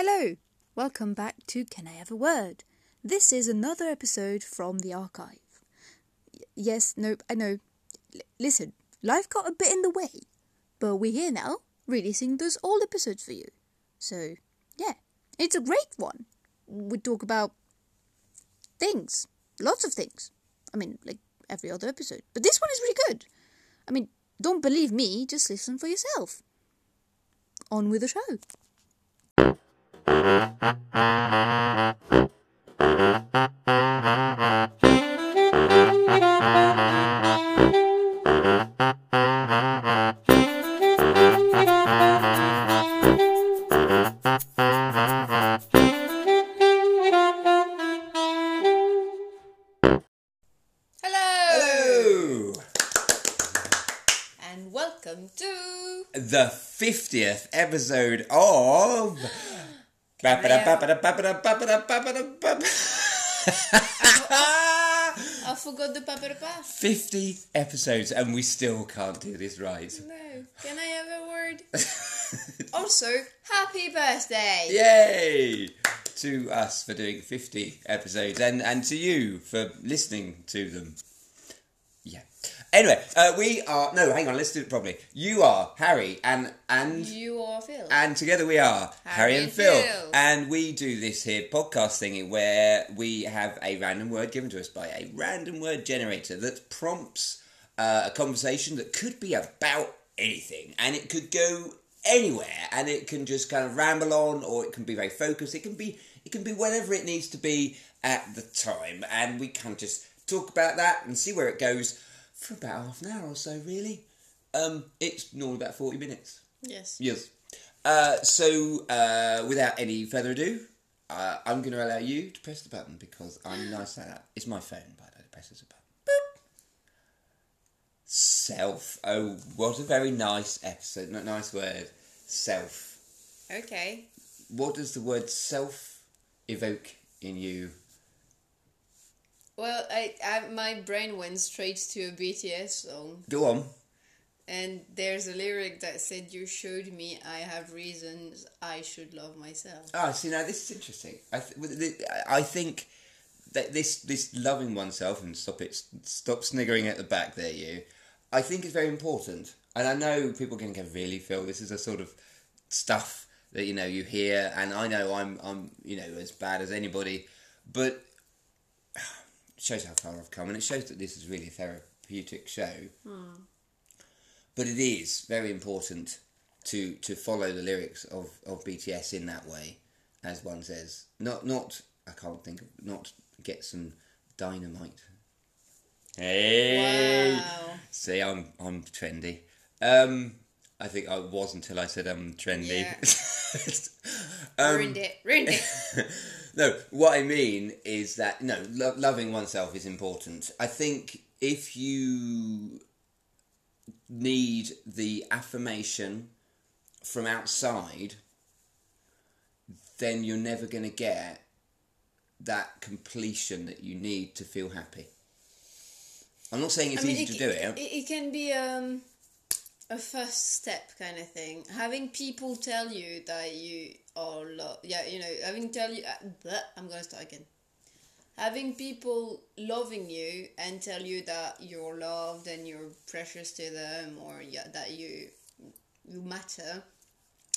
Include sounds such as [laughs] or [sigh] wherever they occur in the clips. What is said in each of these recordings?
Hello! Welcome back to Can I Have a Word? This is another episode from the archive. Y- yes, nope, I know. L- listen, life got a bit in the way, but we're here now, releasing those old episodes for you. So, yeah, it's a great one. We talk about things, lots of things. I mean, like every other episode. But this one is really good. I mean, don't believe me, just listen for yourself. On with the show. And welcome to The 50th episode of. I forgot the paper 50 episodes, and we still can't do this right. No. Can I have a word? also, happy birthday! Yay! To us for doing 50 episodes, and, and to you for listening to them. Anyway, uh, we are. No, hang on, let's do it properly. You are Harry, and. and You are Phil. And together we are Harry, and. Phil. And we do this here podcast thingy where we have a random word given to us by a random word generator that prompts uh, a conversation that could be about anything. And it could go anywhere and it can just kind of ramble on or it can be very focused. It can be it can be whatever it needs to be at the time. And we can just talk about that and see where it goes for about half an hour or so really. Um, it's normally about 40 minutes. yes. Yes. Uh, so, uh, without any further ado, uh, I'm going to allow you to press the button because I'm nice like that. It's my phone, but I press a button. Boop. Self. Oh, what a very nice episode. Not nice word. Self. Okay. What does the word self evoke in you? Well, I, I my brain went straight to a BTS song, Go on. and there's a lyric that said, "You showed me I have reasons I should love myself." Ah, see now this is interesting. I th- I think that this this loving oneself and stop it stop sniggering at the back there, you. I think is very important, and I know people can go really feel this is a sort of stuff that you know you hear, and I know I'm I'm you know as bad as anybody, but shows how far I've come, and it shows that this is really a therapeutic show. But it is very important to to follow the lyrics of, of BTS in that way, as one says. Not not I can't think of not get some dynamite. Hey, Wow. see, I'm I'm trendy. Um, I think I was until I said I'm trendy. [laughs] Um, Ruined it. Ruined it. [laughs] no, what I mean is that no, lo- loving oneself is important. I think if you need the affirmation from outside, then you're never going to get that completion that you need to feel happy. I'm not saying it's easy to do it. It, it can be um, a first step kind of thing. Having people tell you that you are loved, yeah, you know, having tell you, uh, I'm gonna start again. Having people loving you and tell you that you're loved and you're precious to them, or yeah, that you you matter,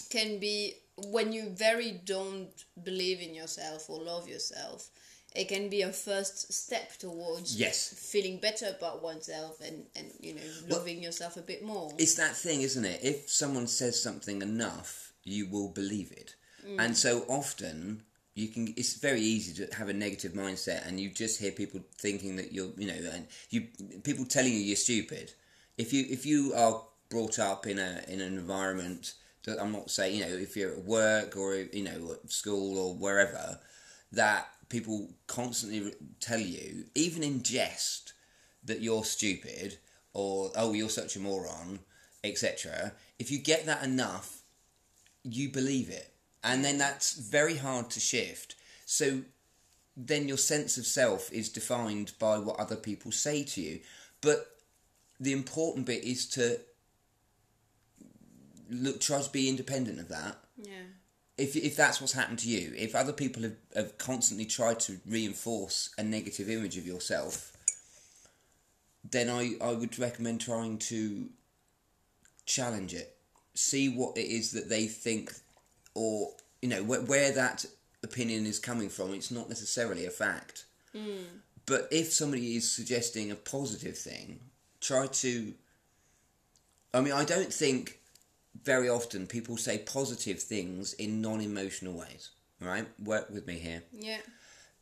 can be when you very don't believe in yourself or love yourself. It can be a first step towards Yes. feeling better about oneself and, and you know loving yourself a bit more. It's that thing, isn't it? If someone says something enough, you will believe it. Mm. And so often you can it's very easy to have a negative mindset and you just hear people thinking that you're you know and you people telling you you're stupid. If you if you are brought up in a in an environment that I'm not saying, you know, if you're at work or you know, at school or wherever, that people constantly tell you, even in jest, that you're stupid or oh you're such a moron etc if you get that enough you believe it. And then that's very hard to shift. So then your sense of self is defined by what other people say to you. But the important bit is to look try to be independent of that. Yeah. If if that's what's happened to you, if other people have, have constantly tried to reinforce a negative image of yourself, then I, I would recommend trying to challenge it, see what it is that they think, or you know where, where that opinion is coming from. It's not necessarily a fact, mm. but if somebody is suggesting a positive thing, try to. I mean, I don't think very often people say positive things in non-emotional ways. Right, work with me here Yeah.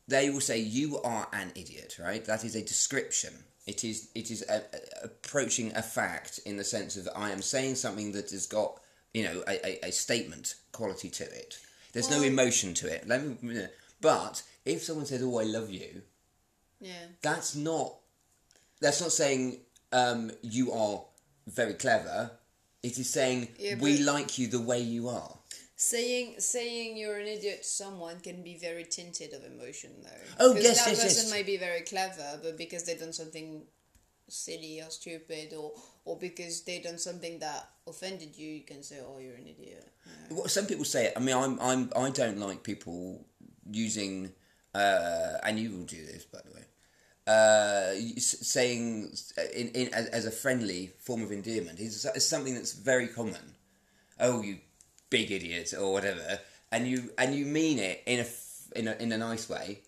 they will say you are an idiot right that is a description it is it is a, a- approaching a fact in the sense of i am saying something that has got you know a, a, a statement quality to it there's no emotion to it Let me, but if someone says oh i love you Yeah. that's not that's not saying um, you are very clever it is saying Yeah, we like you the way you are Saying saying you're an idiot to someone can be very tinted of emotion though. Oh, yes, that yes, person yes. might be very clever, but because they've done something silly or stupid, or or because they've done something that offended you, you can say, "Oh, you're an idiot." Yeah. Well, some people say it. I mean, I'm, I'm, I don't like people using, uh, and you will do this, way, uh, saying in, in as, as a friendly form of endearment is is something that's very common. Oh, you big idiot, or whatever, and you and you mean it in a in a in a nice way,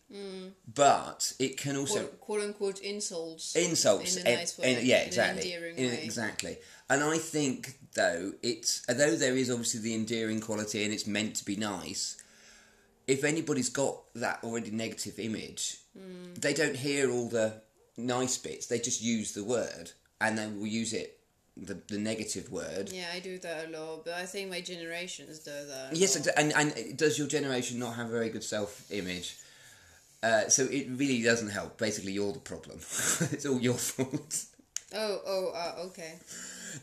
but it can also Quote, quote unquote insults. insults in a nice in- way. yeah in exactly An endearing In- way. exactly and i think though it's although there is obviously the endearing quality and it's meant to be nice if anybody's got that already negative image They don't hear all the nice bits they just use the word and then will use it the, the negative word Yeah, I do that a lot, but I think my generations do that. Yes, lot. and, and does your generation not have a very good self image? Uh, so it really doesn't help. Basically, you're the problem. [laughs] it's all your fault. Oh, oh, uh, okay.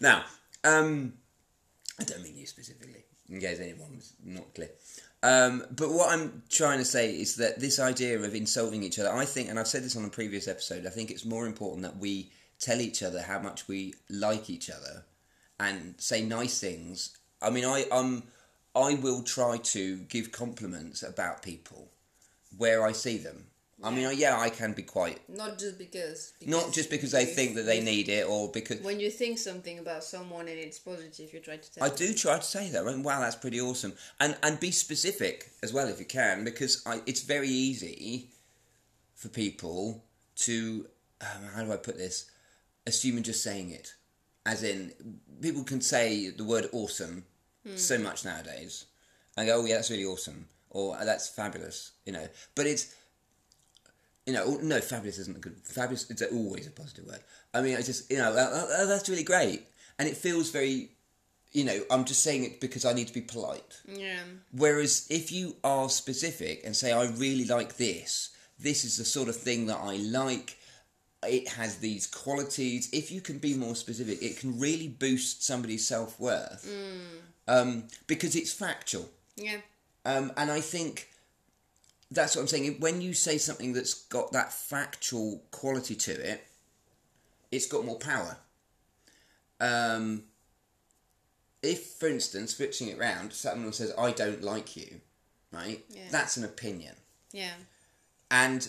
Now, um, I don't mean you specifically, in case anyone was not clear. Um, but what I'm trying to say is that this idea of insulting each other, I think, and I've said this on a previous episode, I think it's more important that we tell each other how much we like each other and say nice things. I mean, I um, I will try to give compliments about people where I see them. I mean, yeah, I can be quite Not just because. not just because they think that they need it or because When you think something about someone and it's positive, you try to tell. I them. do try to say that. Wow, that's pretty awesome, and and be specific as well if you can, because I, it's very easy for people to um, how do I put this? Assuming just saying it, as in people can say the word awesome so much nowadays, and go, oh yeah, that's really awesome, or "Oh, that's fabulous, you know. But it's you know, no, fabulous isn't a good. Fabulous is always a positive word. I mean, I just, you know, oh, oh, that's really great, and it feels very, you know, I'm just saying it because I need to be polite. Yeah. Whereas if you are specific and say, I really like this, this is the sort of thing that I like, it has these qualities. If you can be more specific, it can really boost somebody's self worth um, because it's factual. Yeah. Um, and I think that's what I'm saying. When you say something that's got that factual quality to it, it's got more power. Um, if, for instance, switching it round, someone says, I don't like you, right? Yeah. That's an opinion. Yeah. And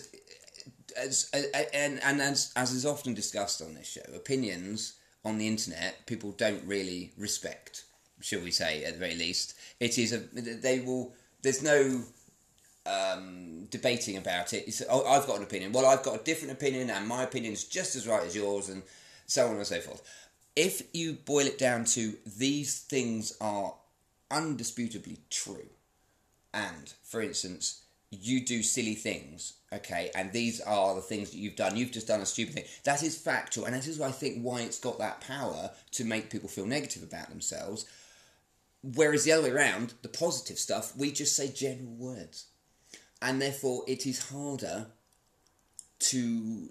as, and, and as, as is often discussed on this show, opinions on the internet people don't really respect, shall we say, at the very least. It is a, they will, there's no um, debating about it. Oh, I've got an opinion. Well, I've got a different opinion, and my opinion is just as right as yours, and so on and so forth. If you boil it down to these things are undisputably true, and for instance, you do silly things, okay, and these are the things that you've done. You've just done a stupid thing. That is factual, and that is, why I think, why it's got that power to make people feel negative about themselves. Whereas the other way around, the positive stuff, we just say general words. And therefore, it is harder to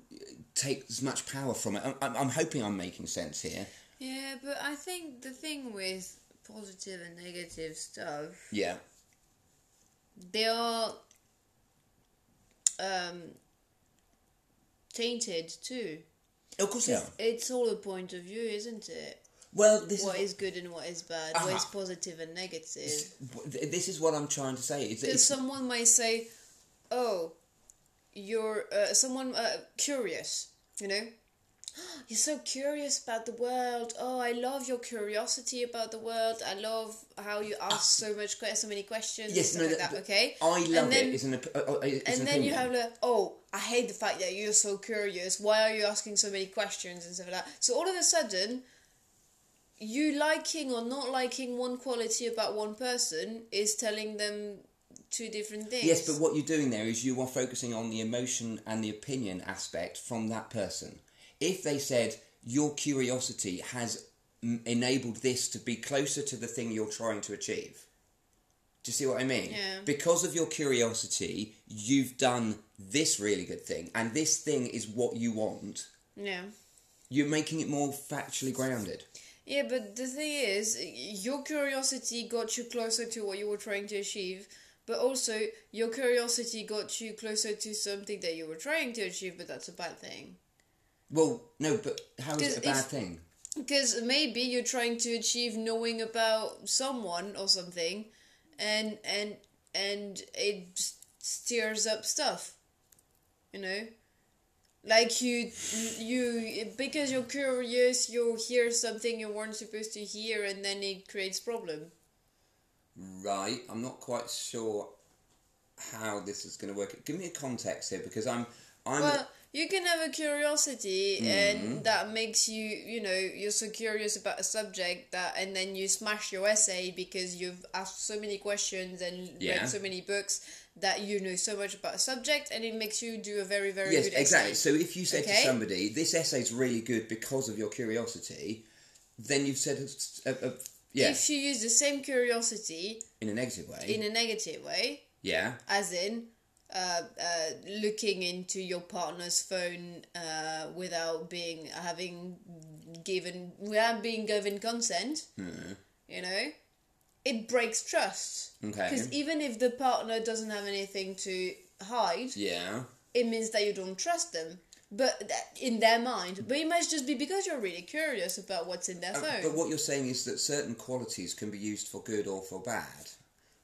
take as much power from it. I'm, I'm, hoping I'm making sense here. Yeah, but I think the thing with positive and negative stuff, Yeah. they are um, tainted too. Of course they are. It's all a point of view, isn't it? Well, this what is is good and what is bad, what is Uh-huh. positive and negative. this is what I'm trying to say. Because someone might say, "Oh, you're uh, someone uh, curious," you know. [gasps] You're so curious about the world. Oh, I love your curiosity about the world. I love how you ask so much, so many questions. Ah. Yes, no, like that- that. Okay. I love and then, it. It's an, uh, uh, it's and an then you have the oh, I hate the fact that you're so curious. Why are you asking so many questions and stuff like that? So all of a sudden, you liking or not liking one quality about one person is telling them two different things. Yes, but what you're doing there is you are focusing on the emotion and the opinion aspect from that person. If they said your curiosity has m- enabled this to be closer to the thing you're trying to achieve. Do you see what I mean? Yeah. Because of your curiosity, you've done this really good thing, and this thing is what you want. yeah. You're making it more factually grounded. Yeah, but the thing is, your curiosity got you closer to what you were trying to achieve, but also your curiosity got you closer to something that you were trying to achieve, but that's a bad thing. Well, no, but how is it a bad if- thing? Because maybe you're trying to achieve knowing about someone or something, and and and it stirs up stuff, you know. Like you, you because you're curious, you hear something you weren't supposed to hear, and then it creates problem. Right, I'm not quite sure how this is going to work. Give me a context here because I'm, I'm. Well, you can have a curiosity, and mm-hmm. that makes you, you know, you're so curious about a subject that, and then you smash your essay because you've asked so many questions and Yeah. read so many books that you know so much about a subject, and it makes you do a very, very yes, good essay. exactly. So if you said to somebody, "This essay is really good because of your curiosity," then you've said, a, a, a, yeah, If you use the same curiosity in a negative way. in a negative way, yeah, as in uh, uh, looking into your partner's phone uh, without being having given without being given consent you know it breaks trust Okay. because even if the partner doesn't have anything to hide yeah. it means that you don't trust them but in their mind but it might just be because you're really curious about what's in their Uh, phone But what you're saying is that certain qualities can be used for good or for bad.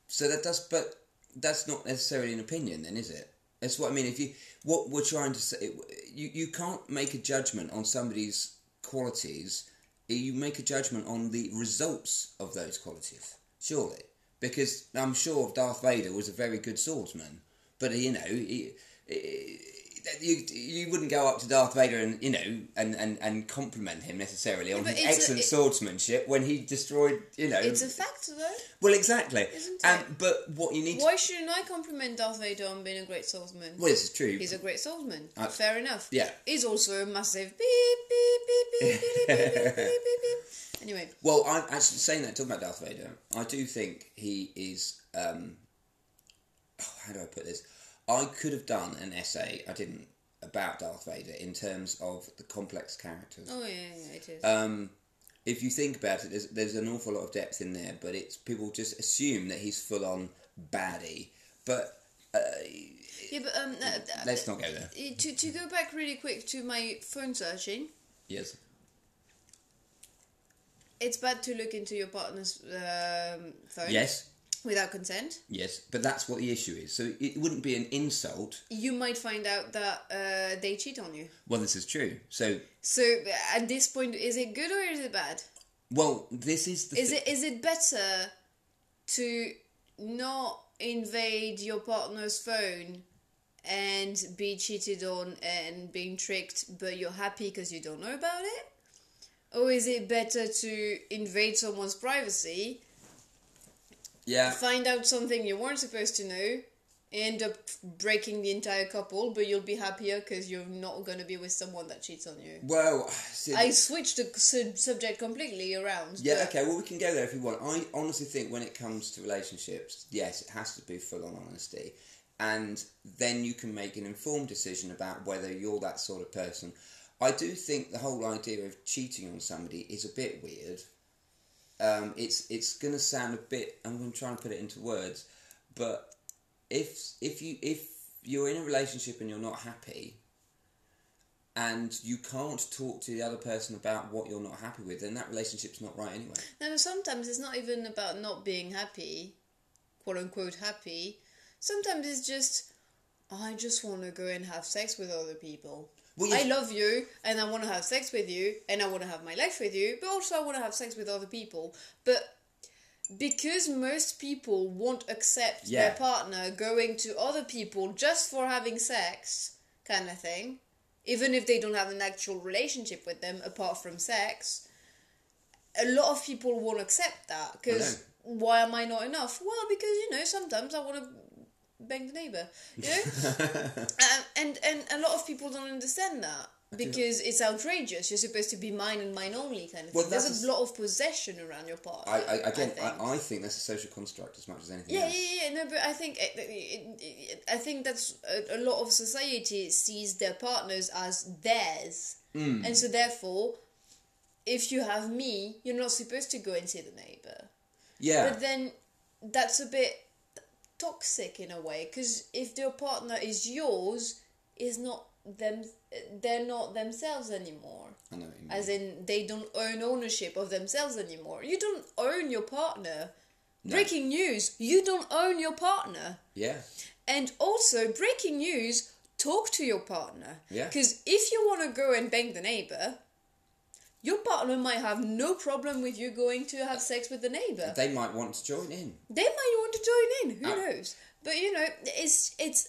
So that does, but that's not necessarily an opinion, then, is it? That's what I mean. If you, what we're trying to say, you you can't make a judgment on somebody's qualities. You make a judgment on the results of those qualities, surely, because I'm sure Darth Vader was a very good swordsman, but you know, he, he, you you wouldn't go up to Darth Vader and you know and, and, and compliment him necessarily on but his it's a- excellent it- swordsmanship when he destroyed you know. it's a fact though well, exactly. Isn't Um, it? but what you need. why shouldn't i compliment darth vader on being a great swordsman well, this is true. He's a great swordsman. Uh, Fair enough. yeah. He's also a massive beep beep beep beep beep beep beep beep beep beep. Anyway, Well, I'm actually saying that talking about Darth Vader. I do think he is. Um, oh, how do I put this? I could have done an essay. I didn't about Darth Vader in terms of the complex characters. oh yeah, yeah, it is. Um, if you think about it, there's, there's an awful lot of depth in there, but it's people just assume that he's full on baddie. But uh, yeah, but um, uh, uh, let's not go there. to to go back really quick to my phone searching, Yes. it's bad to look into your partner's um, phone. Yes. Without consent, Yes. But that's what the issue is. So it wouldn't be an insult. you might find out that uh, they cheat on you. Well, this is true. So, So at this point, is it good or is it bad? well, this is the. Is thi- it is it better to not invade your partner's phone and be cheated on and being tricked, but you're happy because you don't know about it? Or is it better to invade someone's privacy, Yeah. find out something you weren't supposed to know, end up breaking the entire couple, but you'll be happier because you're not going to be with someone that cheats on you? Well, see, I switched the su- subject completely around. yeah, okay. Well, we can go there if you want. I honestly think when it comes to relationships, yes, it has to be full on honesty, and then you can make an informed decision about whether you're that sort of person. I do think the whole idea of cheating on somebody is a bit weird. Um, it's it's to sound a bit. I'm to try and put it into words, but if if you if you're in a relationship and you're not happy, and you can't talk to the other person about what you're not happy with, then that relationship's not right anyway. No, sometimes it's not even about not being happy, quote unquote happy. Sometimes it's just, I just want to go and have sex with other people. Well, I love you and I want to have sex with you and I want to have my life with you, but also I want to have sex with other people. But because most people won't accept Yeah. their partner going to other people just for having sex, kind of thing, even if they don't have an actual relationship with them apart from sex, a lot of people won't accept that because why am I not enough? Well, because you know sometimes I want to bang the neighbor, you [laughs] know, um, and and a lot of people don't understand that because it's outrageous. You're supposed to be mine and mine only kind of Well, thing. There's a lot of possession around your partner. I, I again, think. I, I, think that's a social construct as much as anything Yeah, else. yeah, yeah. No, but I think it, it, it, I think that's a, a lot of society sees their partners as theirs, Mm. and so therefore, if you have me, you're not supposed to go and see the neighbor. Yeah, But then, that's a bit toxic in a way because if your partner is yours, is not them. They're not themselves anymore. I know what you mean. As in, they don't own ownership of themselves anymore. You don't own your partner. No. Breaking news, you don't own your partner. yeah, And also, breaking news, talk to your partner. Yeah. Because if you want to go and bang the neighbor, your partner might have no problem with you going to have sex with the neighbor. they might want to join in. They might want to join in. Who Ah. knows? But you know, it's it's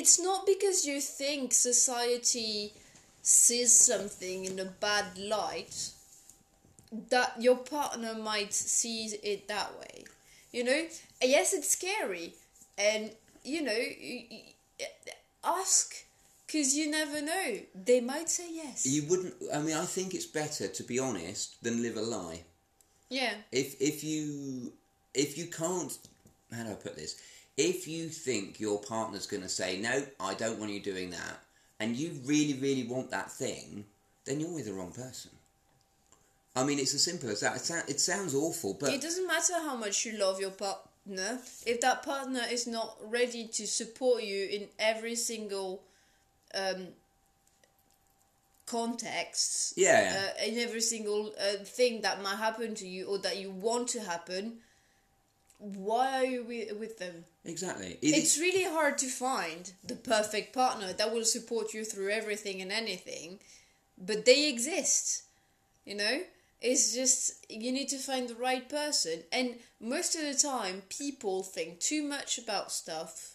it's not because you think society sees something in a bad light that your partner might see it that way. You know, yes, it's scary, and you know, ask because you never know. They might say yes. You wouldn't. I mean, I think it's better to be honest than live a lie. yeah. If if you if you can't, how do I put this? If you think your partner's going to say no, I don't want you doing that, and you really really want that thing, then you're with the wrong person. I mean, it's as simple as that. It, it sounds awful, but It doesn't matter how much you love your partner if that partner is not ready to support you in every single um, context. Yeah. Uh, in every single uh, thing that might happen to you or that you want to happen. Why are you with, with them? exactly. It- It's really hard to find the perfect partner that will support you through everything and anything, but they exist. You know? It's just you need to find the right person. And most of the time people think too much about stuff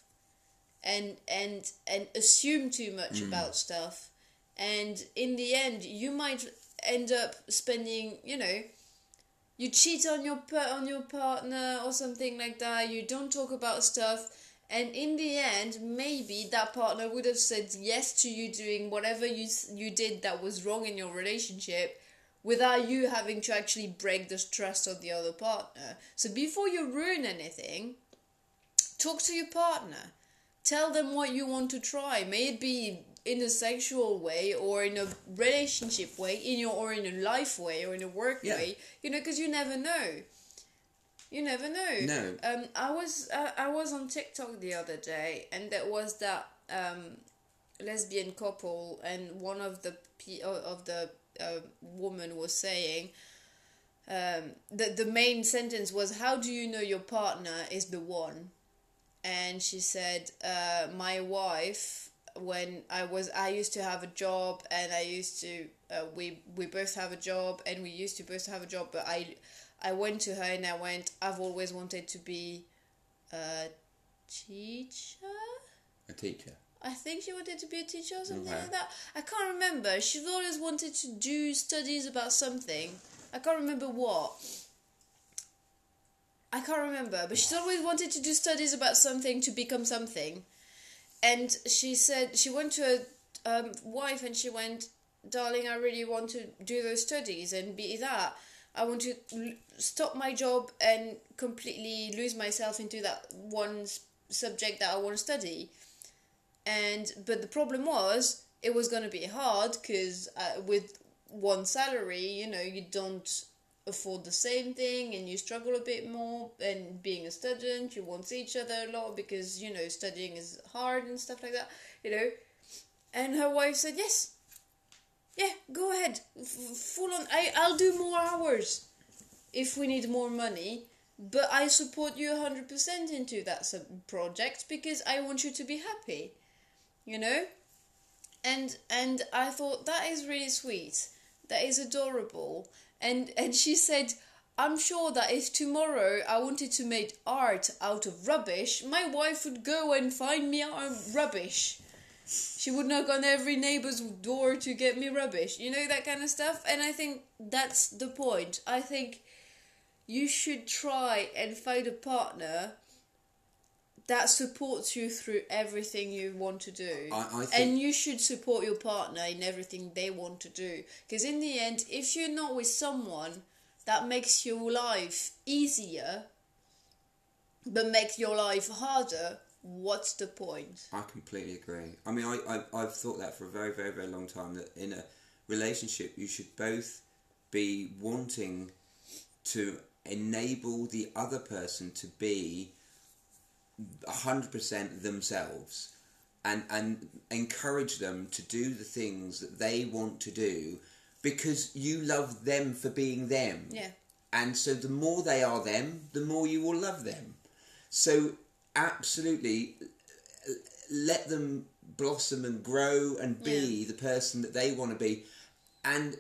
and and and assume too much mm. about stuff. And in the end you might end up spending, you know, you cheat on your on your partner or something like that you don't talk about stuff and in the end maybe that partner would have said yes to you doing whatever you you did that was wrong in your relationship without you having to actually break the trust of the other partner. So before you ruin anything talk to your partner tell them what you want to try may it be in a sexual way or in a relationship way in your or in a life way or in a work Yeah. way you know because you never know you never know No. um i was uh, i was on tiktok the other day and there was that um lesbian couple and one of the uh, of the uh, woman was saying um, the the main sentence was how do you know your partner is the one and she said uh, my wife when i was i used to have a job and i used to uh, we we both have a job and we used to both have a job but i i went to her and i went i've always wanted to be a teacher a teacher. I think she wanted to be a teacher or something Okay. like that. I can't remember. She's always wanted to do studies about something. I can't remember what. I can't remember, but she's always wanted to do studies about something to become something. And she said she went to a um, wife and she went, "Darling, I really want to do those studies and be that. I want to l- stop my job and completely lose myself into that one s- subject that I want to study." and but the problem was it was going to be hard because uh, with one salary you know you don't afford the same thing and you struggle a bit more and being a student you won't see each other a lot because you know studying is hard and stuff like that you know and her wife said yes yeah, go ahead. F- full on. I I'll do more hours if we need more money. But I support you hundred percent into that sub- project because I want you to be happy. You know, and and I thought that is really sweet. That is adorable. And and she said. I'm sure that if tomorrow I wanted to make art out of rubbish, my wife would go and find me out rubbish. She would knock on every neighbor's door to get me rubbish. You know, that kind of stuff. And I think that's the point. I think you should try and find a partner that supports you through everything you want to do. I- I think- and you should support your partner in everything they want to do. Because in the end, if you're not with someone that makes your life easier, but makes your life harder, what's the point? I completely agree. I mean, I, I, I've thought that for a very, very, very long time that in a relationship, you should both be wanting to enable the other person to be 100% themselves and, and encourage them to do the things that they want to do because you love them for being them. Yeah. And so the more they are them, the more you will love them. So absolutely let them blossom and grow and be the person that they want to be. And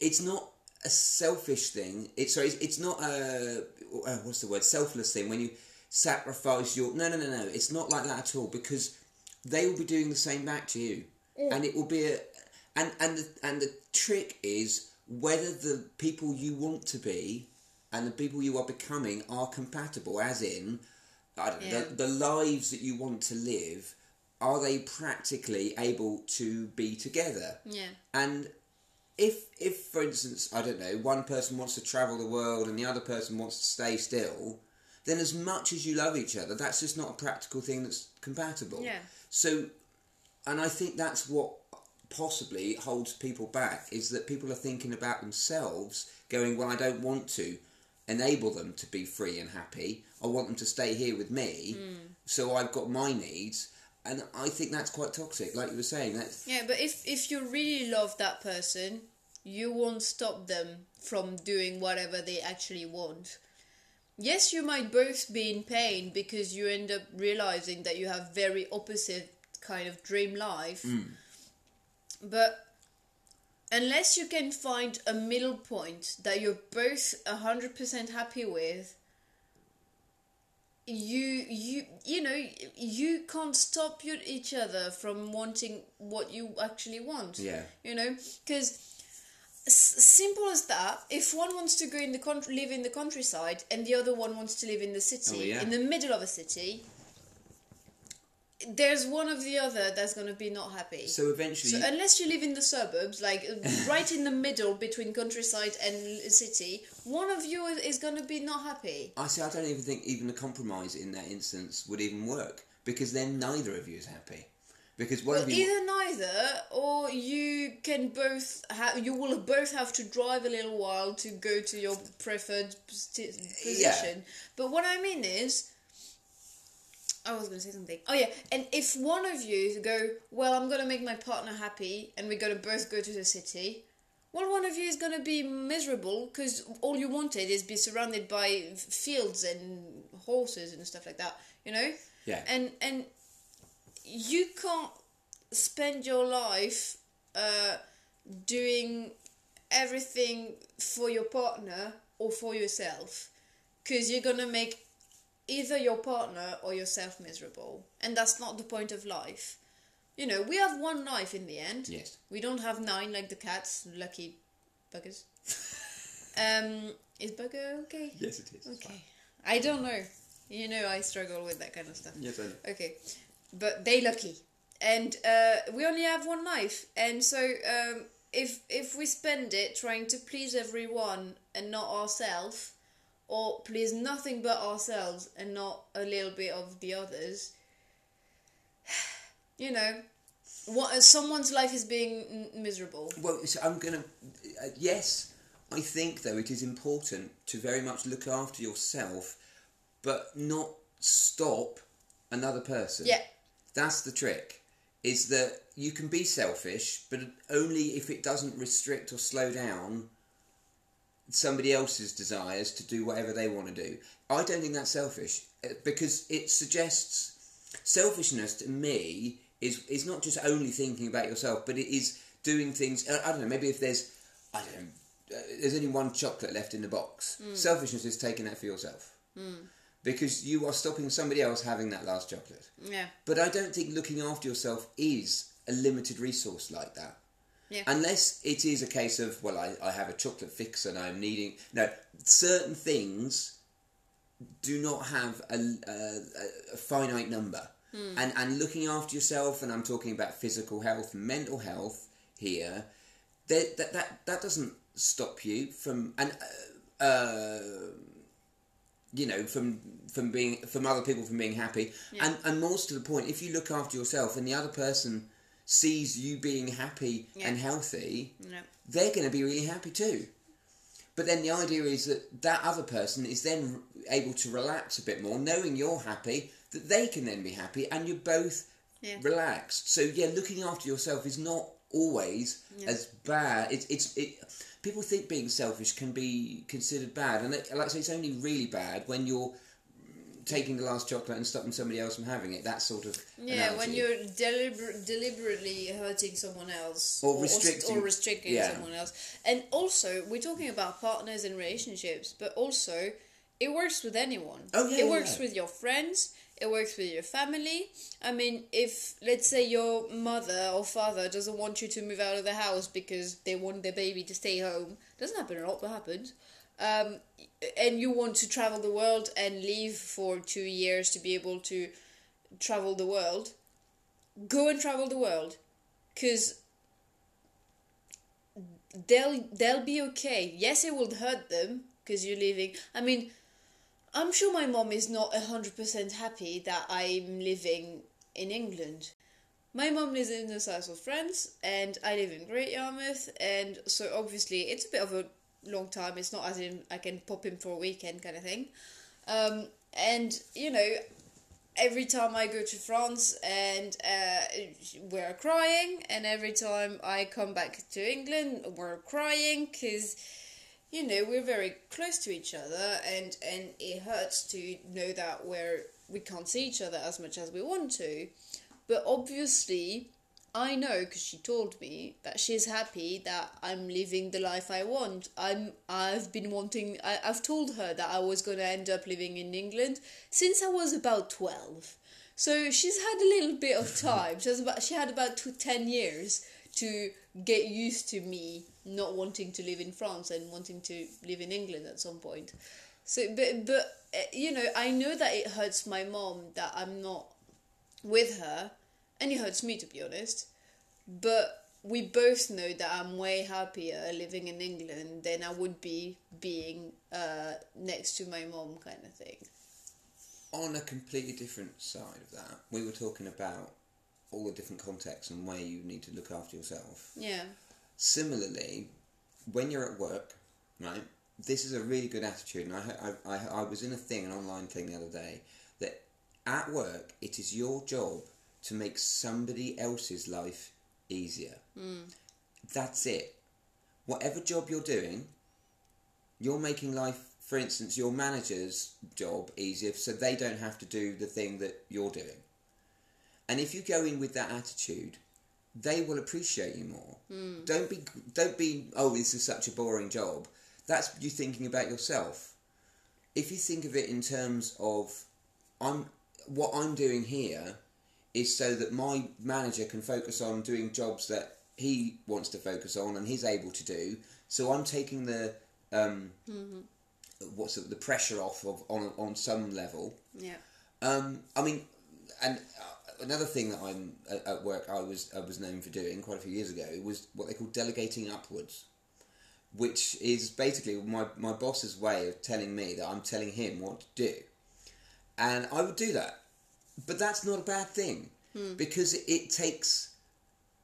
it's not a selfish thing. It's sorry, it's not a uh, what's the word? Selfless thing when you sacrifice your no no no no. It's not like that at all because they will be doing the same back to you, mm. and it will be a and and the, and the trick is whether the people you want to be and the people you are becoming are compatible. As in, I don't know, Yeah. the, the lives that you want to live. Are they practically able to be together? Yeah. And if, if for instance, I don't know, one person wants to travel the world and the other person wants to stay still, then as much as you love each other, that's just not a practical thing that's compatible. Yeah. So, and I think that's what possibly holds people back is that people are thinking about themselves, going, "Well, I don't want to enable them to be free and happy. I want them to stay here with me, hmm. so I've got my needs." And I think that's quite toxic, like you were saying. That's Yeah, but if if you really love that person, you won't stop them from doing whatever they actually want. Yes, you might both be in pain because you end up realizing that you have very opposite kind of dream life. Hmm. But unless you can find a middle point that you're both 100% happy with, you you you know you can't stop you, each other from wanting what you actually want Yeah. you know because simple as that if one wants to go in the country live in the countryside and the other one wants to live in the city Oh, yeah. in the middle of a city there's one of the other that's going to be not happy so eventually. so unless you live in the suburbs, like uh, [laughs] right in the middle between countryside and city, one of you is, is going to be not happy. I see. I don't even think even a compromise in that instance would even work because then neither of you is happy. Because one Well, of you, either neither, or you can both have. You will both have to drive a little while to go to your preferred position. But what I mean is. I was going to say something. Oh yeah, and if one of you go, well, I'm going to make my partner happy, and we're going to both go to the city. Well, one of you is going to be miserable because all you wanted is be surrounded by fields and horses and stuff like that. You know. Yeah. And and you can't spend your life uh, doing everything for your partner or for yourself because you're gonna make either your partner or yourself miserable and that's not the point of life. You know we have one life in the end. Yes, we don't have nine like the cats lucky buggers. Um is bugger okay? Yes, it is. okay. I don't know. You know i struggle with that kind of stuff. Yes, I know. Okay, but they lucky, and uh, we only have one life, and so um, if if we spend it trying to please everyone and not ourselves, or please nothing but ourselves and not a little bit of the others, [sighs] you know, what someone's life is being miserable. Well, so I'm gonna. Uh, yes, I think though it is important to very much look after yourself, but not stop another person. Yeah. That's the trick. is that you can be selfish, but only if it doesn't restrict or slow down somebody else's desires to do whatever they want to do. I don't think that's selfish uh, because it suggests selfishness to me is is not just only thinking about yourself, but it is doing things. I don't know. Maybe if there's I don't know, uh, there's only one chocolate left in the box. Selfishness is taking that for yourself because you are stopping somebody else having that last chocolate. Yeah. But I don't think looking after yourself is a limited resource like that. Yeah. Unless it is a case of, well, I, I have a chocolate fix and I'm needing. No, certain things do not have a, a, a finite number. And, and looking after yourself, and I'm talking about physical health, mental health here, that, that, that, that doesn't stop you from. And, uh, uh, you know, from from being from other people from being happy, and and more to the point, if you look after yourself and the other person sees you being happy Yeah. and healthy, No. they're going to be really happy too. But then the idea is that that other person is then able to relax a bit more, knowing you're happy, that they can then be happy, and you're both Yeah. relaxed. So yeah, looking after yourself is not always Yeah. as bad. It's it's it. People think being selfish can be considered bad, and it, like I say, it's only really bad when you're taking the last chocolate and stopping somebody else from having it. That sort of Yeah, when you're deliber- deliberately hurting someone else Or restricting- or, restricting yeah. someone else, and also we're talking about partners and relationships, but also it works with anyone. Oh, yeah, it yeah, works yeah. with your friends. It works with your family. I mean, if let's say your mother or father doesn't want you to move out of the house because they want their baby to stay home, doesn't happen a lot, but happens. Um, and you want to travel the world and leave for two years to be able to travel the world, go and travel the world, because they'll they'll be okay. Yes, it will hurt them because you're leaving. I mean, I'm sure my mom is not hundred percent happy that I'm living in England. My mom lives in the south of France, and I live in Great Yarmouth, and so obviously it's a bit of a long time. It's not as in I can pop in for a weekend kind of thing. Um, and you know, every time I go to France and uh, we're crying, and every time I come back to England, we're crying because you know we're very close to each other, and and it hurts to know that we're we can't see each other as much as we want to, but obviously. I know because she told me that she's happy that I'm living the life I want. I'm I've been wanting I, I've told her that I was gonna end up living in England since I was about twelve. So she's had a little bit of [laughs] time. She has about she had about two, ten years to get used to me not wanting to live in France and wanting to live in England at some point. So but but uh, you know I know that it hurts my mom that I'm not with her and it hurts me to be honest. But we both know that I'm way happier living in England than I would be being uh, next to my mom, kind of thing. on a completely different side of that, we were talking about all the different contexts and where you need to look after yourself. Yeah, Similarly, when you're at work, right, this is a really good attitude. And I, I, I, I was in a thing, an online thing the other day, that at work, it is your job to make somebody else's life easier. Mm. That's it. Whatever job you're doing, you're making life, for instance, your manager's job easier so they don't have to do the thing that you're doing. And if you go in with that attitude, they will appreciate you more. Don't be don't be oh this is such a boring job. That's you thinking about yourself. If you think of it in terms of I'm what I'm doing here is so that my manager can focus on doing jobs that he wants to focus on and he's able to do. So I'm taking the um, what's it, the pressure off of on on some level. yeah, Um, I mean, and another thing that I'm at, work I was I was known for doing quite a few years ago was what they call delegating upwards, which is basically my my boss's way of telling me that I'm telling him what to do, and I would do that, but that's not a bad thing hmm. because it, takes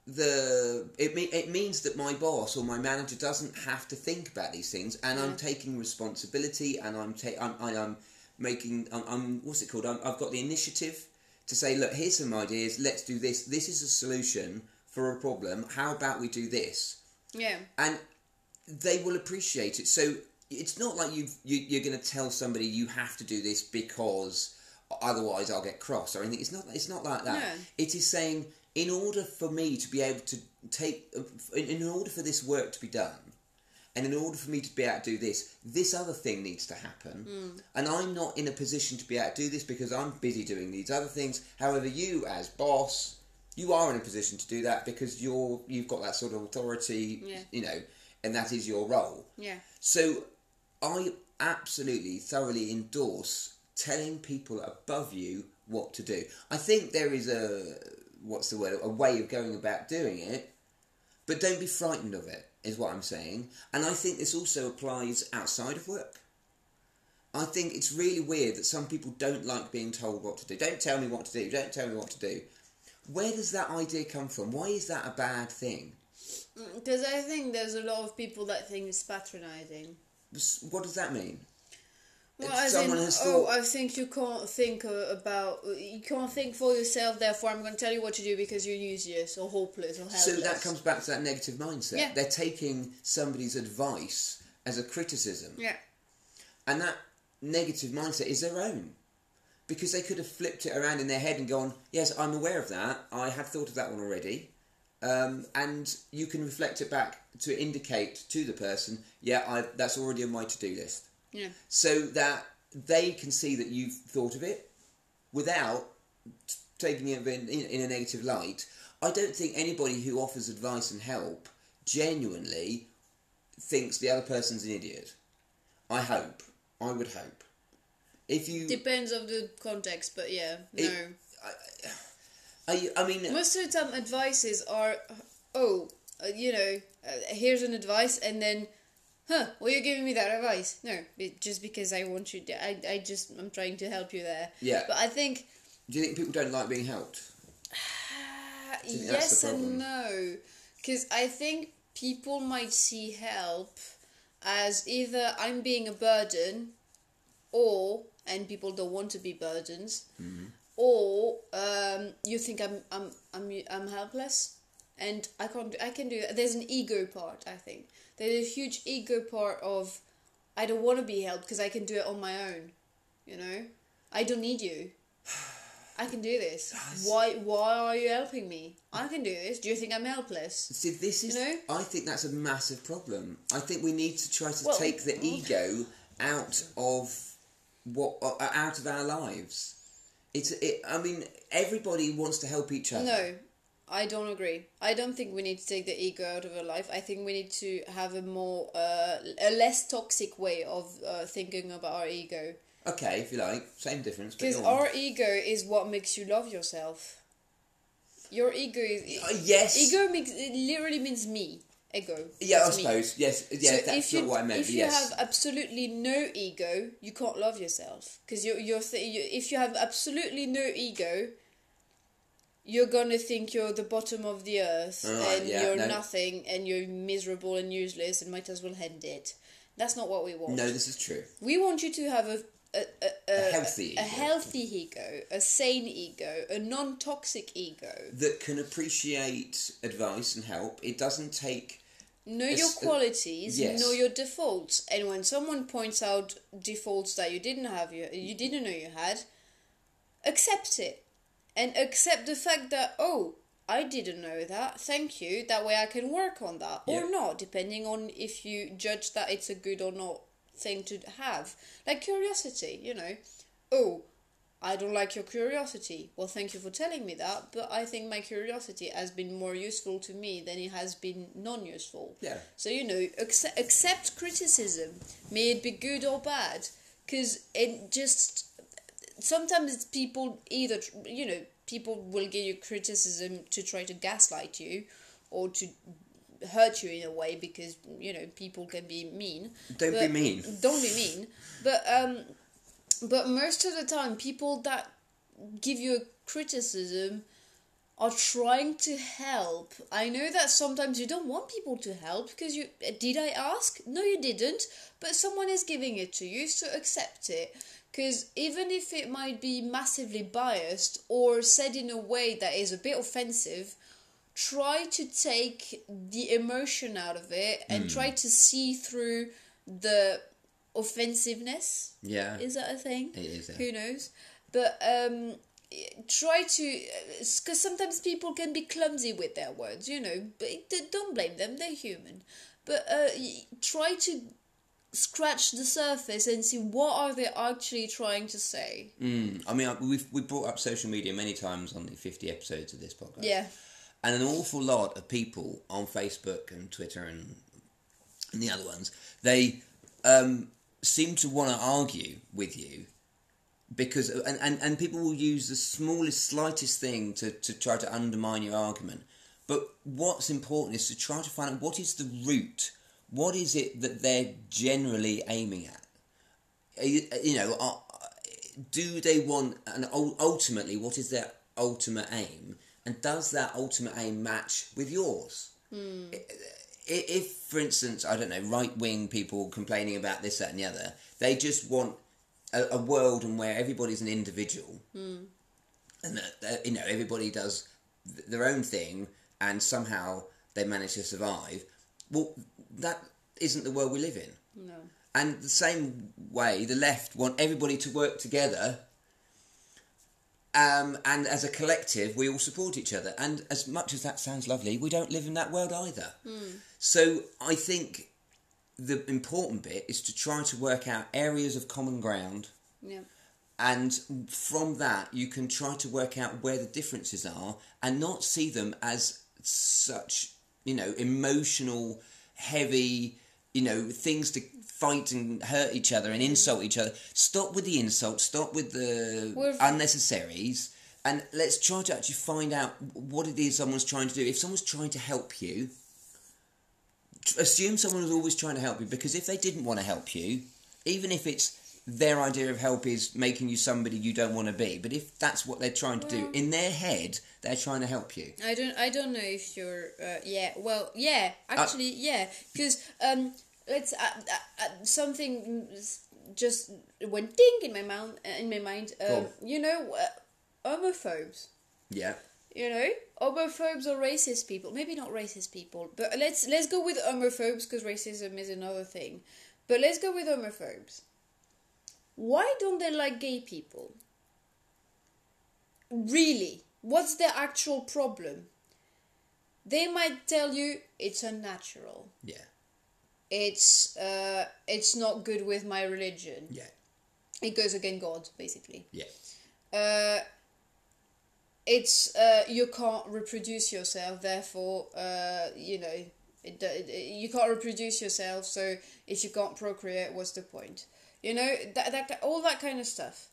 the it me, it means that my boss or my manager doesn't have to think about these things, and I'm taking responsibility, and I'm ta- I'm I am making I'm, I'm what's it called? I'm, I've got the initiative to say, look, here's some ideas. Let's do this. This is a solution for a problem. How about we do this? Yeah. and they will appreciate it. So it's not like you've, you you're going to tell somebody you have to do this because otherwise I'll get cross or anything. It's not. It's not like that. No. It is saying in order for me to be able to take, in in order for this work to be done. And in order for me to be able to do this, this other thing needs to happen. Hmm. And I'm not in a position to be able to do this because I'm busy doing these other things. However, you as boss, you are in a position to do that because you're you've got that sort of authority, Yeah. you know, and that is your role. Yeah. So I absolutely thoroughly endorse telling people above you what to do. I think there is a what's the word a way of going about doing it, but don't be frightened of it. Is what I'm saying, and I think this also applies outside of work. I think it's really weird that some people don't like being told what to do. Don't tell me what to do. Don't tell me what to do. Where does that idea come from? Why is that a bad thing? Mm, because I think there's a lot of people that think it's patronizing. S- What does that mean? Well, If someone in, has oh, thought- I think you can't think uh, about, you can't think for yourself. Therefore, I'm going to tell you what to do because you're useless or hopeless or helpless. So that comes back to that negative mindset. Yeah. They're taking somebody's advice as a criticism. Yeah. And that negative mindset is their own. Because they could have flipped it around in their head and gone, Yes, I'm aware of that. I have thought of that one already. Um, and you can reflect it back to indicate to the person, Yeah, I, that's already on my to do list. Yeah. So that they can see that you've thought of it without t- taking it in, in, in a negative light. I don't think anybody who offers advice and help genuinely thinks the other person's an idiot. I hope. I would hope. If you, Depends on the context, but yeah, no. It- I, I mean, Most of the time, advices are, oh, uh, you know, uh, here's an advice, and then, huh, well, you're giving me that advice. No, it, just because I want you to, I, I just, I'm trying to help you there. Yeah. But I think, do you think people don't like being helped? you think that's yes and no. Because I think people might see help as either I'm being a burden, or, and people don't want to be burdens, Mm-hmm. or um, you think I'm I'm I'm I'm helpless, and I can't I can do it. There's an ego part. I think there's a huge ego part of I don't want to be helped because I can do it on my own. You know, I don't need you. I can do this. [sighs] Why why are you helping me? I can do this. Do you think I'm helpless? See, this is. You know? I think that's a massive problem. I think we need to try to Well, take the ego out of what uh, out of our lives. It's. It, I mean, everybody wants to help each other. No, I don't agree. I don't think we need to take the ego out of our life. I think we need to have a more, uh, a less toxic way of uh, thinking about our ego. Okay, if you like, same difference. Because our ego is what makes you love yourself. Your ego is. Uh, yes. Ego makes, it literally means me. Ego. Yeah, I It's me. suppose. Yes. Yeah, so that's you, not what I meant. If you yes. have absolutely no ego, you can't love yourself. Because you're, you're th- you, if you have absolutely no ego, you're gonna think you're the bottom of the earth and yeah, you're no. nothing and you're miserable and useless and might as well end it. That's not what we want. no, this is true. We want you to have a a, a, A healthy a ego. healthy ego, a sane ego, a non-toxic ego. That can appreciate advice and help. It doesn't take. Know your qualities, yes. know your defaults, and when someone points out defaults that you didn't have, you you didn't know you had, accept it, and accept the fact that oh, I didn't know that. Thank you. That way I can work on that Yeah. or not, depending on if you judge that it's a good or not thing to have. Like curiosity, you know. Oh, I don't like your curiosity. Well, thank you for telling me that, but I think my curiosity has been more useful to me than it has been non useful. Yeah. So, you know, accept, accept criticism, may it be good or bad, because it just. Sometimes it's people either, you know, people will give you criticism to try to gaslight you or to hurt you in a way because, you know, people can be mean. Don't be mean. Don't be mean. But, um, but most of the time, people that give you a criticism are trying to help. I know that sometimes you don't want people to help because you did I ask? No, you didn't. But someone is giving it to you, so accept it. Because even if it might be massively biased or said in a way that is a bit offensive, try to take the emotion out of it and Hmm. try to see through the offensiveness. Yeah. Is that a thing? It is, yeah. Who knows? But um, try to, because sometimes people can be clumsy with their words, you know. But don't blame them; they're human. But uh, try to scratch the surface and see what are they actually trying to say. Mm, I mean, we've we brought up social media many times on the fifty episodes of this podcast. Yeah, and an awful lot of people on Facebook and Twitter and and the other ones, they um, seem to want to argue with you because and, and, and people will use the smallest, slightest thing to, to try to undermine your argument. But what's important is to try to find out what is the root. What is it that they're generally aiming at? You, know, are, do they want and ultimately what is their ultimate aim? And does that ultimate aim match with yours? Hmm. I- if for instance i don't know right wing people complaining about this that and the other they just want a, a world and where everybody's an individual. Hmm. And that, that, you know everybody does their own thing and somehow they manage to survive. Well that isn't the world we live in no. and the same way, the left want everybody to work together. Um, and as a collective, we all support each other. And as much as that sounds lovely, we don't live in that world either. So I think the important bit is to try to work out areas of common ground. Yeah. And from that, you can try to work out where the differences are and not see them as such, you know, emotional, heavy, you know, things to fight and hurt each other and insult each other. Stop with the insults, stop with the We're- unnecessaries, and let's try to actually find out what it is someone's trying to do. If someone's trying to help you, assume someone was always trying to help you because if they didn't want to help you, even if it's their idea of help is making you somebody you don't want to be, but if that's what they're trying to do, in their head, they're trying to help you. I don't. I don't know if you're. Uh, yeah. Well. Yeah. Actually. yeah. Because um, let's uh, uh, uh, something just went ding in my mouth. In my mind. Um, Cool. You know, uh, homophobes. Yeah. You know, homophobes or racist people. Maybe not racist people, but let's let's go with homophobes because racism is another thing. But let's go with homophobes. Why don't they like gay people? Really, what's their actual problem? They might tell you it's unnatural. Yeah. It's uh, it's not good with my religion. Yeah. It goes against God, basically Yeah. uh, it's uh, you can't reproduce yourself therefore uh, you know it, it, you can't reproduce yourself so if you can't procreate what's the point you know that, that all that kind of stuff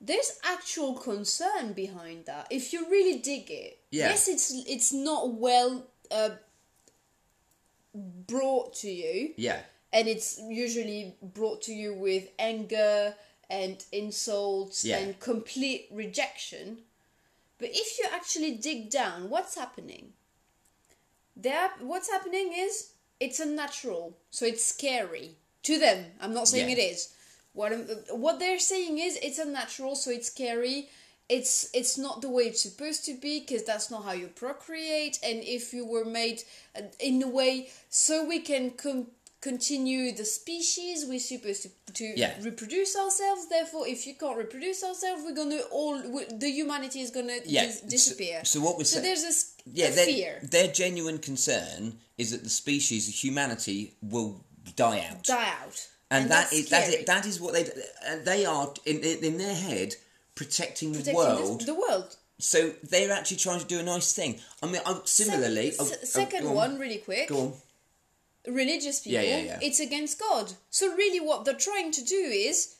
there's actual concern behind that if you really dig it Yeah. yes it's it's not well uh, brought to you Yeah. and it's usually brought to you with anger and insults Yeah. and complete rejection. But if you actually dig down, what's happening? There, what's happening is it's unnatural, so it's scary to them. I'm not saying Yeah. it is. What I'm, what they're saying is it's unnatural, so it's scary. It's it's not the way it's supposed to be because that's not how you procreate. And if you were made uh, in a way so we can com- continue the species, we're supposed to to Yeah. reproduce ourselves. Therefore, if you can't reproduce ourselves, we're gonna all we, the humanity is gonna Yeah. dis- disappear. so what we're so saying- there's this Yeah, fear their genuine concern is that the species, the humanity, will die out. die out, and, that that's is that is, that is what they and they are in in, their head protecting the Protecting this- world. the world. so they're actually trying to do a nice thing. I mean, I, similarly, Se- oh, se- oh, second on. one, really quick. Go on. Religious people, Yeah, yeah, yeah. it's against God. So really, what they're trying to do is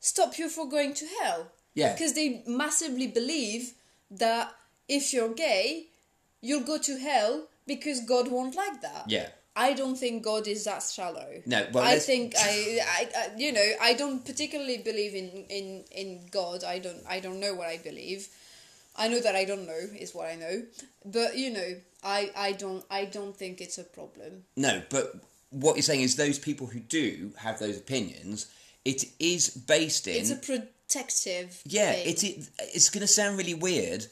stop you from going to hell. Yeah. Because they massively believe that if you're gay, you'll go to hell because God won't like that. Yeah. I don't think God is that shallow. No, well, I think I, I, I, you know, I don't particularly believe in, in, in God. I don't, I don't know what I believe. I know that I don't know is what I know, but you know, I, I don't, I don't think it's a problem. No, but what you're saying is those people who do have those opinions, it is based in. It's a protective. yeah, thing. it, it it's going to sound really weird,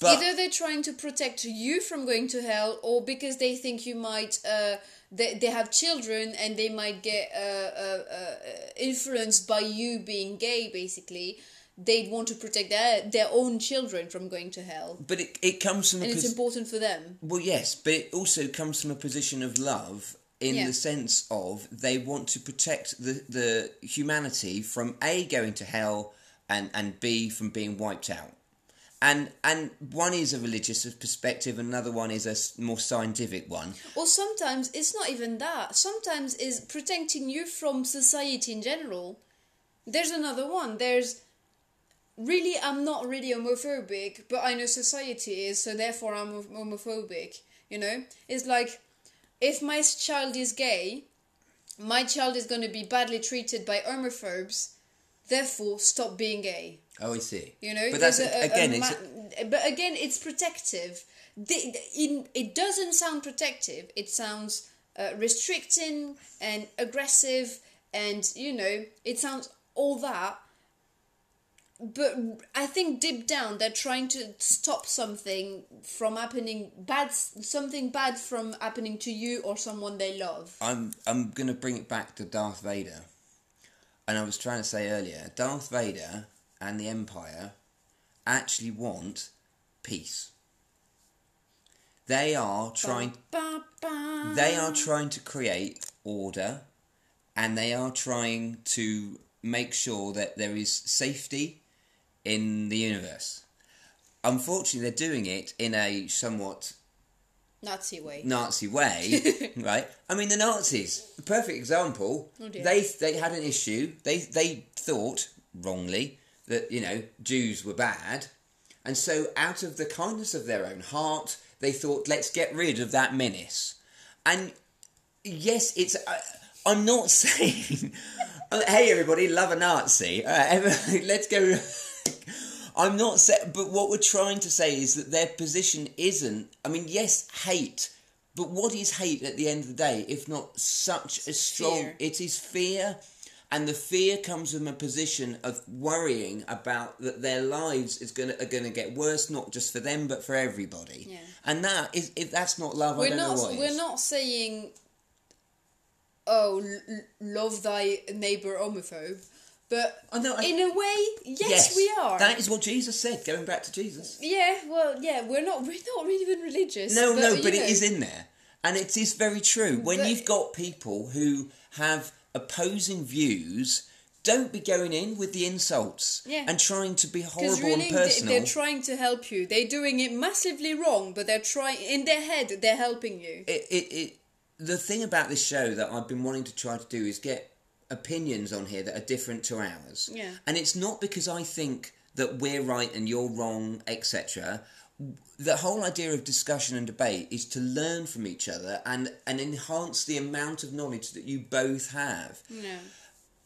but Either they're trying to protect you from going to hell, or because they think you might, uh, they, they have children and they might get uh, uh, uh, influenced by you being gay, basically. They'd want to protect their, their own children from going to hell. but it, it comes from a And it's pos- important for them. well, yes, but it also comes from a position of love in Yeah. the sense of they want to protect the the humanity from a going to hell and and b from being wiped out. And and one is a religious perspective, another one is a more scientific one. Or sometimes it's not even that. Sometimes it's protecting you from society in general. There's another one. There's really, I'm not really homophobic, but I know society is, so therefore I'm homophobic. You know? It's like if my child is gay, my child is going to be badly treated by homophobes, therefore stop being gay. Oh, I see. You know, but that's a- a- again, a it's ma- but again, it's protective. In, it doesn't sound protective. It sounds uh, restricting and aggressive, and you know, it sounds all that. But I think deep down, they're trying to stop something from happening bad, something bad from happening to you or someone they love. I'm I'm gonna bring it back to Darth Vader, and I was trying to say earlier, Darth Vader and the Empire actually want peace. They are trying. Ba, ba. They are trying to create order, and they are trying to make sure that there is safety in the universe. Unfortunately, they're doing it in a somewhat Nazi way. Nazi [laughs] way, right? I mean, the Nazis, a perfect example. Oh they they had an issue. They they thought wrongly that you know Jews were bad, and so out of the kindness of their own heart, they thought, let's get rid of that menace. And yes, it's. I I'm not [laughs] saying, hey everybody, love a Nazi. Everybody, [laughs] let's go. I'm not saying, but what we're trying to say is that their position isn't. I mean, yes, hate, but what is hate at the end of the day, if not such a strong? Fear. It is fear, and the fear comes from a position of worrying about that their lives is gonna are gonna get worse, not just for them but for everybody. Yeah. And that is, if that's not love, I we're don't not know what we're is. not saying oh love thy neighbor homophobe but oh, know, I- in a way yes, we are That is what Jesus said. Going back to Jesus. yeah well yeah we're not we're not really even religious No, no, but know. it is in there, and it is very true. When But- you've got people who have opposing views, don't be going in with the insults Yeah. and trying to be horrible really and personal. they're trying to help you they're doing it massively wrong but they're trying in their head they're helping you it, it, it, the thing about this show that I've been wanting to try to do is get opinions on here that are different to ours. Yeah. And it's not because I think that we're right and you're wrong, etc. The whole idea of discussion and debate is to learn from each other and, and enhance the amount of knowledge that you both have. no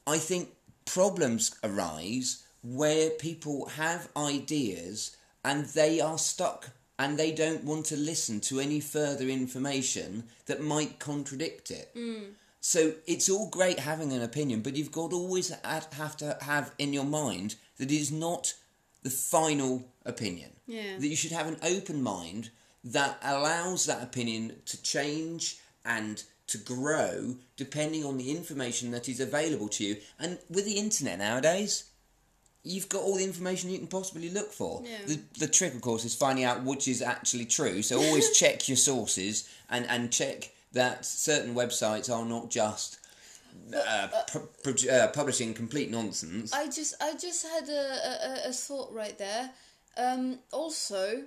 I think problems arise where people have ideas and they are stuck and they don't want to listen to any further information that might contradict it. Mm. So it's all great having an opinion, but you've got to always have to have in your mind that it is not the final opinion. Yeah. That you should have an open mind that allows that opinion to change and to grow depending on the information that is available to you. And with the internet nowadays, you've got all the information you can possibly look for. Yeah. The, the trick, of course, is finding out which is actually true. So always [laughs] check your sources and, and check that certain websites are not just uh, pu- pu- uh, publishing complete nonsense. I just I just had a, a, a thought right there. Um, also,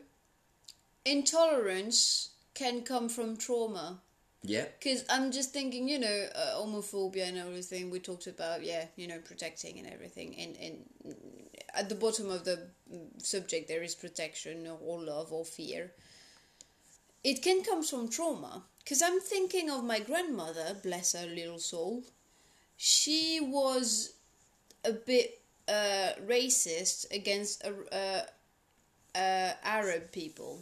intolerance can come from trauma. yeah. Because I'm just thinking, you know, uh, homophobia and everything we talked about, yeah, you know, protecting and everything. And, and at the bottom of the mm, subject, there is protection or love or fear. It can come from trauma. Because I'm thinking of my grandmother, bless her little soul. She was a bit uh, racist against uh, uh, Arab people.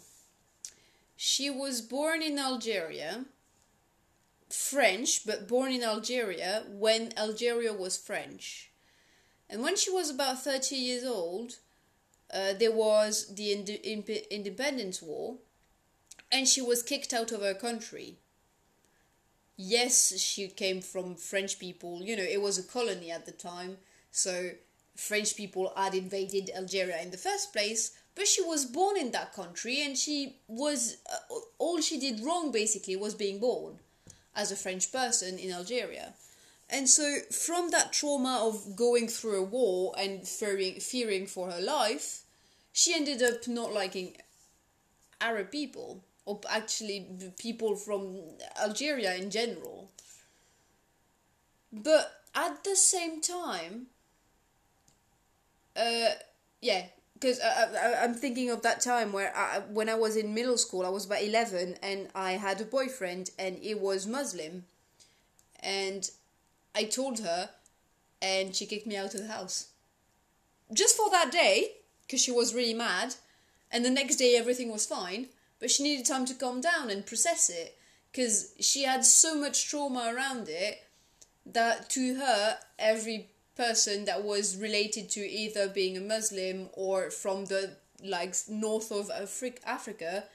She was born in Algeria, French, but born in Algeria when Algeria was French. And when she was about 30 years old, uh, there was the ind- independence war, and she was kicked out of her country. Yes, she came from French people. You know, it was a colony at the time, so French people had invaded Algeria in the first place. But she was born in that country, and she was uh, all she did wrong basically was being born as a French person in Algeria. And so, from that trauma of going through a war and fearing, fearing for her life, she ended up not liking Arab people, or actually people from Algeria in general. But at the same time, uh, yeah, because I, I, I'm thinking of that time where I, when I was in middle school, I was about 11 and I had a boyfriend and he was Muslim. And I told her and she kicked me out of the house. Just for that day, because she was really mad. And the next day, everything was fine. But she needed time to calm down and process it because she had so much trauma around it that to her, every person that was related to either being a Muslim or from the like north of Afri- Africa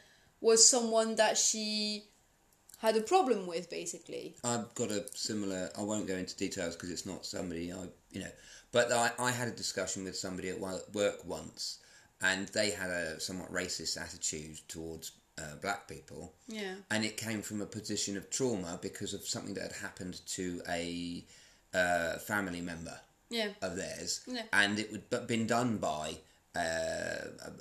was someone that she had a problem with basically. I've got a similar. I won't go into details because it's not somebody I, you know. But I, I had a discussion with somebody at work once, and they had a somewhat racist attitude towards uh, black people, Yeah. and it came from a position of trauma because of something that had happened to a uh, family member Yeah. of theirs, Yeah. and it would but been done by uh, a,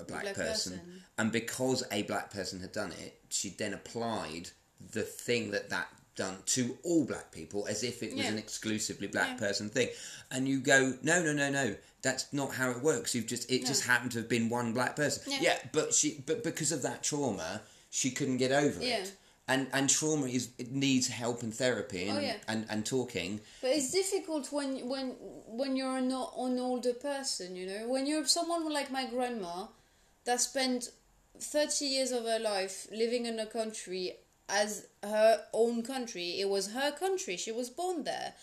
a black, black person. person. and because a black person had done it, she then applied the thing that that done to all black people as if it was Yeah. an exclusively black Yeah. person thing, and you go, no, no, no, no. That's not how it works. You've just it just happened to have been one black person. Yeah. but she but because of that trauma, she couldn't get over Yeah. it. And and trauma is it needs help and therapy oh, and, Oh, yeah. and, and talking. But it's difficult when when when you're not an older person, you know. When you're someone like my grandma that spent thirty years of her life living in a country as her own country. It was her country. She was born there,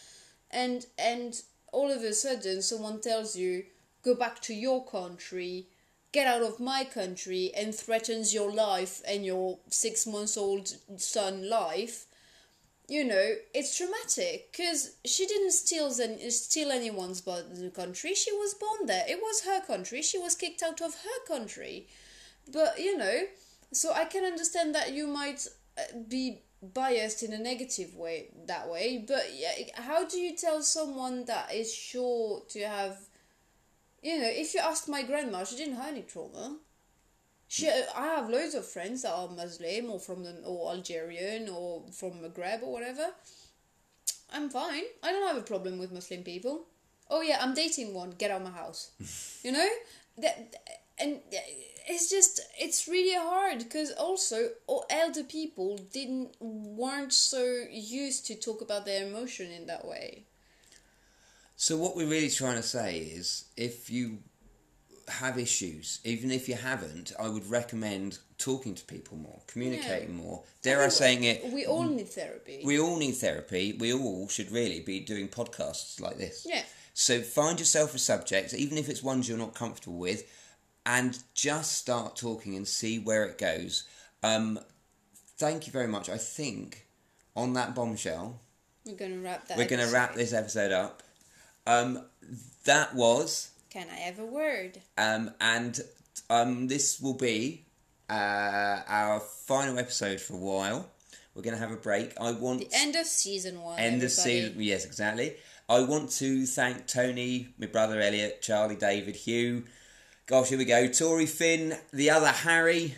and and all of a sudden someone tells you go back to your country get out of my country and threatens your life and your six months old son life you know, it's traumatic because she didn't steal steal anyone's country. She was born there. It was her country. She was kicked out of her country. But you know, so I can understand that you might be biased in a negative way that way. But yeah, how do you tell someone that is sure to have, you know, if you asked my grandma, she didn't have any trauma. She, I have loads of friends that are Muslim or from the or Algerian or from Maghreb or whatever. I'm fine. I don't have a problem with Muslim people. Oh yeah, I'm dating one. Get out of my house. [laughs] you know that, and it's just it's really hard because also all elder people didn't weren't so used to talk about their emotion in that way. So what we're really trying to say is, if you have issues, even if you haven't, I would recommend talking to people more, communicating more. Dare I, saying it? We all need therapy. We all need therapy. We all should really be doing podcasts like this. yeah. So find yourself a subject, even if it's ones you're not comfortable with, and just start talking and see where it goes. Um, thank you very much. I think on that bombshell, We're gonna wrap that. we're going to wrap this episode up. Um, that was, Can I have a word? um, and um, this will be uh, our final episode for a while. We're going to have a break. I want The end of season one. End of season. Yes, exactly. I want to thank Tony, my brother Elliot, Charlie, David, Hugh. Gosh, here we go. Tory Finn, the other Harry,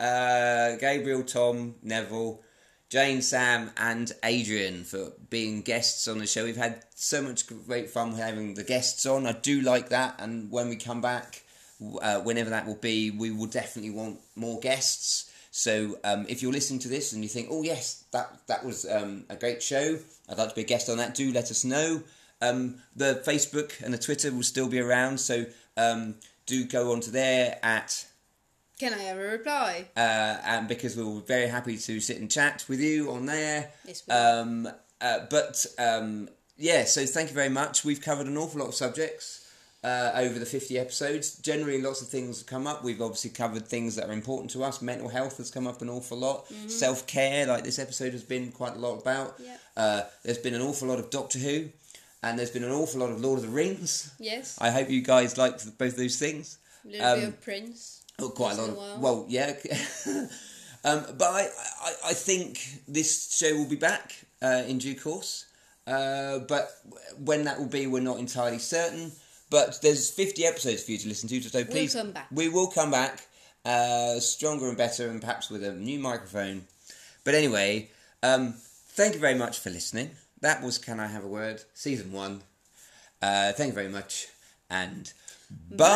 uh, Gabriel, Tom, Neville, Jane, Sam, and Adrian for being guests on the show. We've had so much great fun having the guests on. I do like that, and when we come back, uh, whenever that will be, we will definitely want more guests. So um, if you're listening to this and you think, oh yes, that that was um, a great show, I'd like to be a guest on that. Do let us know. Um, the Facebook and the Twitter will still be around, so um, do go onto there at Can I have a reply? uh, and because we were very happy to sit and chat with you on there. Yes, we. Um, uh, but um, yeah, so thank you very much. We've covered an awful lot of subjects. Uh, over the 50 episodes. Generally, lots of things have come up. We've obviously covered things that are important to us. Mental health has come up an awful lot. Self care, like this episode, has been quite a lot about. Yep. Uh, there's been an awful lot of Doctor Who, and there's been an awful lot of Lord of the Rings. Yes. I hope you guys liked both those things. A little Um, bit of Prince. Oh, quite a lot a of. Well, yeah. [laughs] um, but I, I, I think this show will be back uh, in due course. Uh, but when that will be, we're not entirely certain. But there's 50 episodes for you to listen to, so please. come back. We will come back uh, stronger and better, and perhaps with a new microphone. But anyway, um, thank you very much for listening. That was Can I Have a Word? Season 1. Uh, thank you very much, and bye.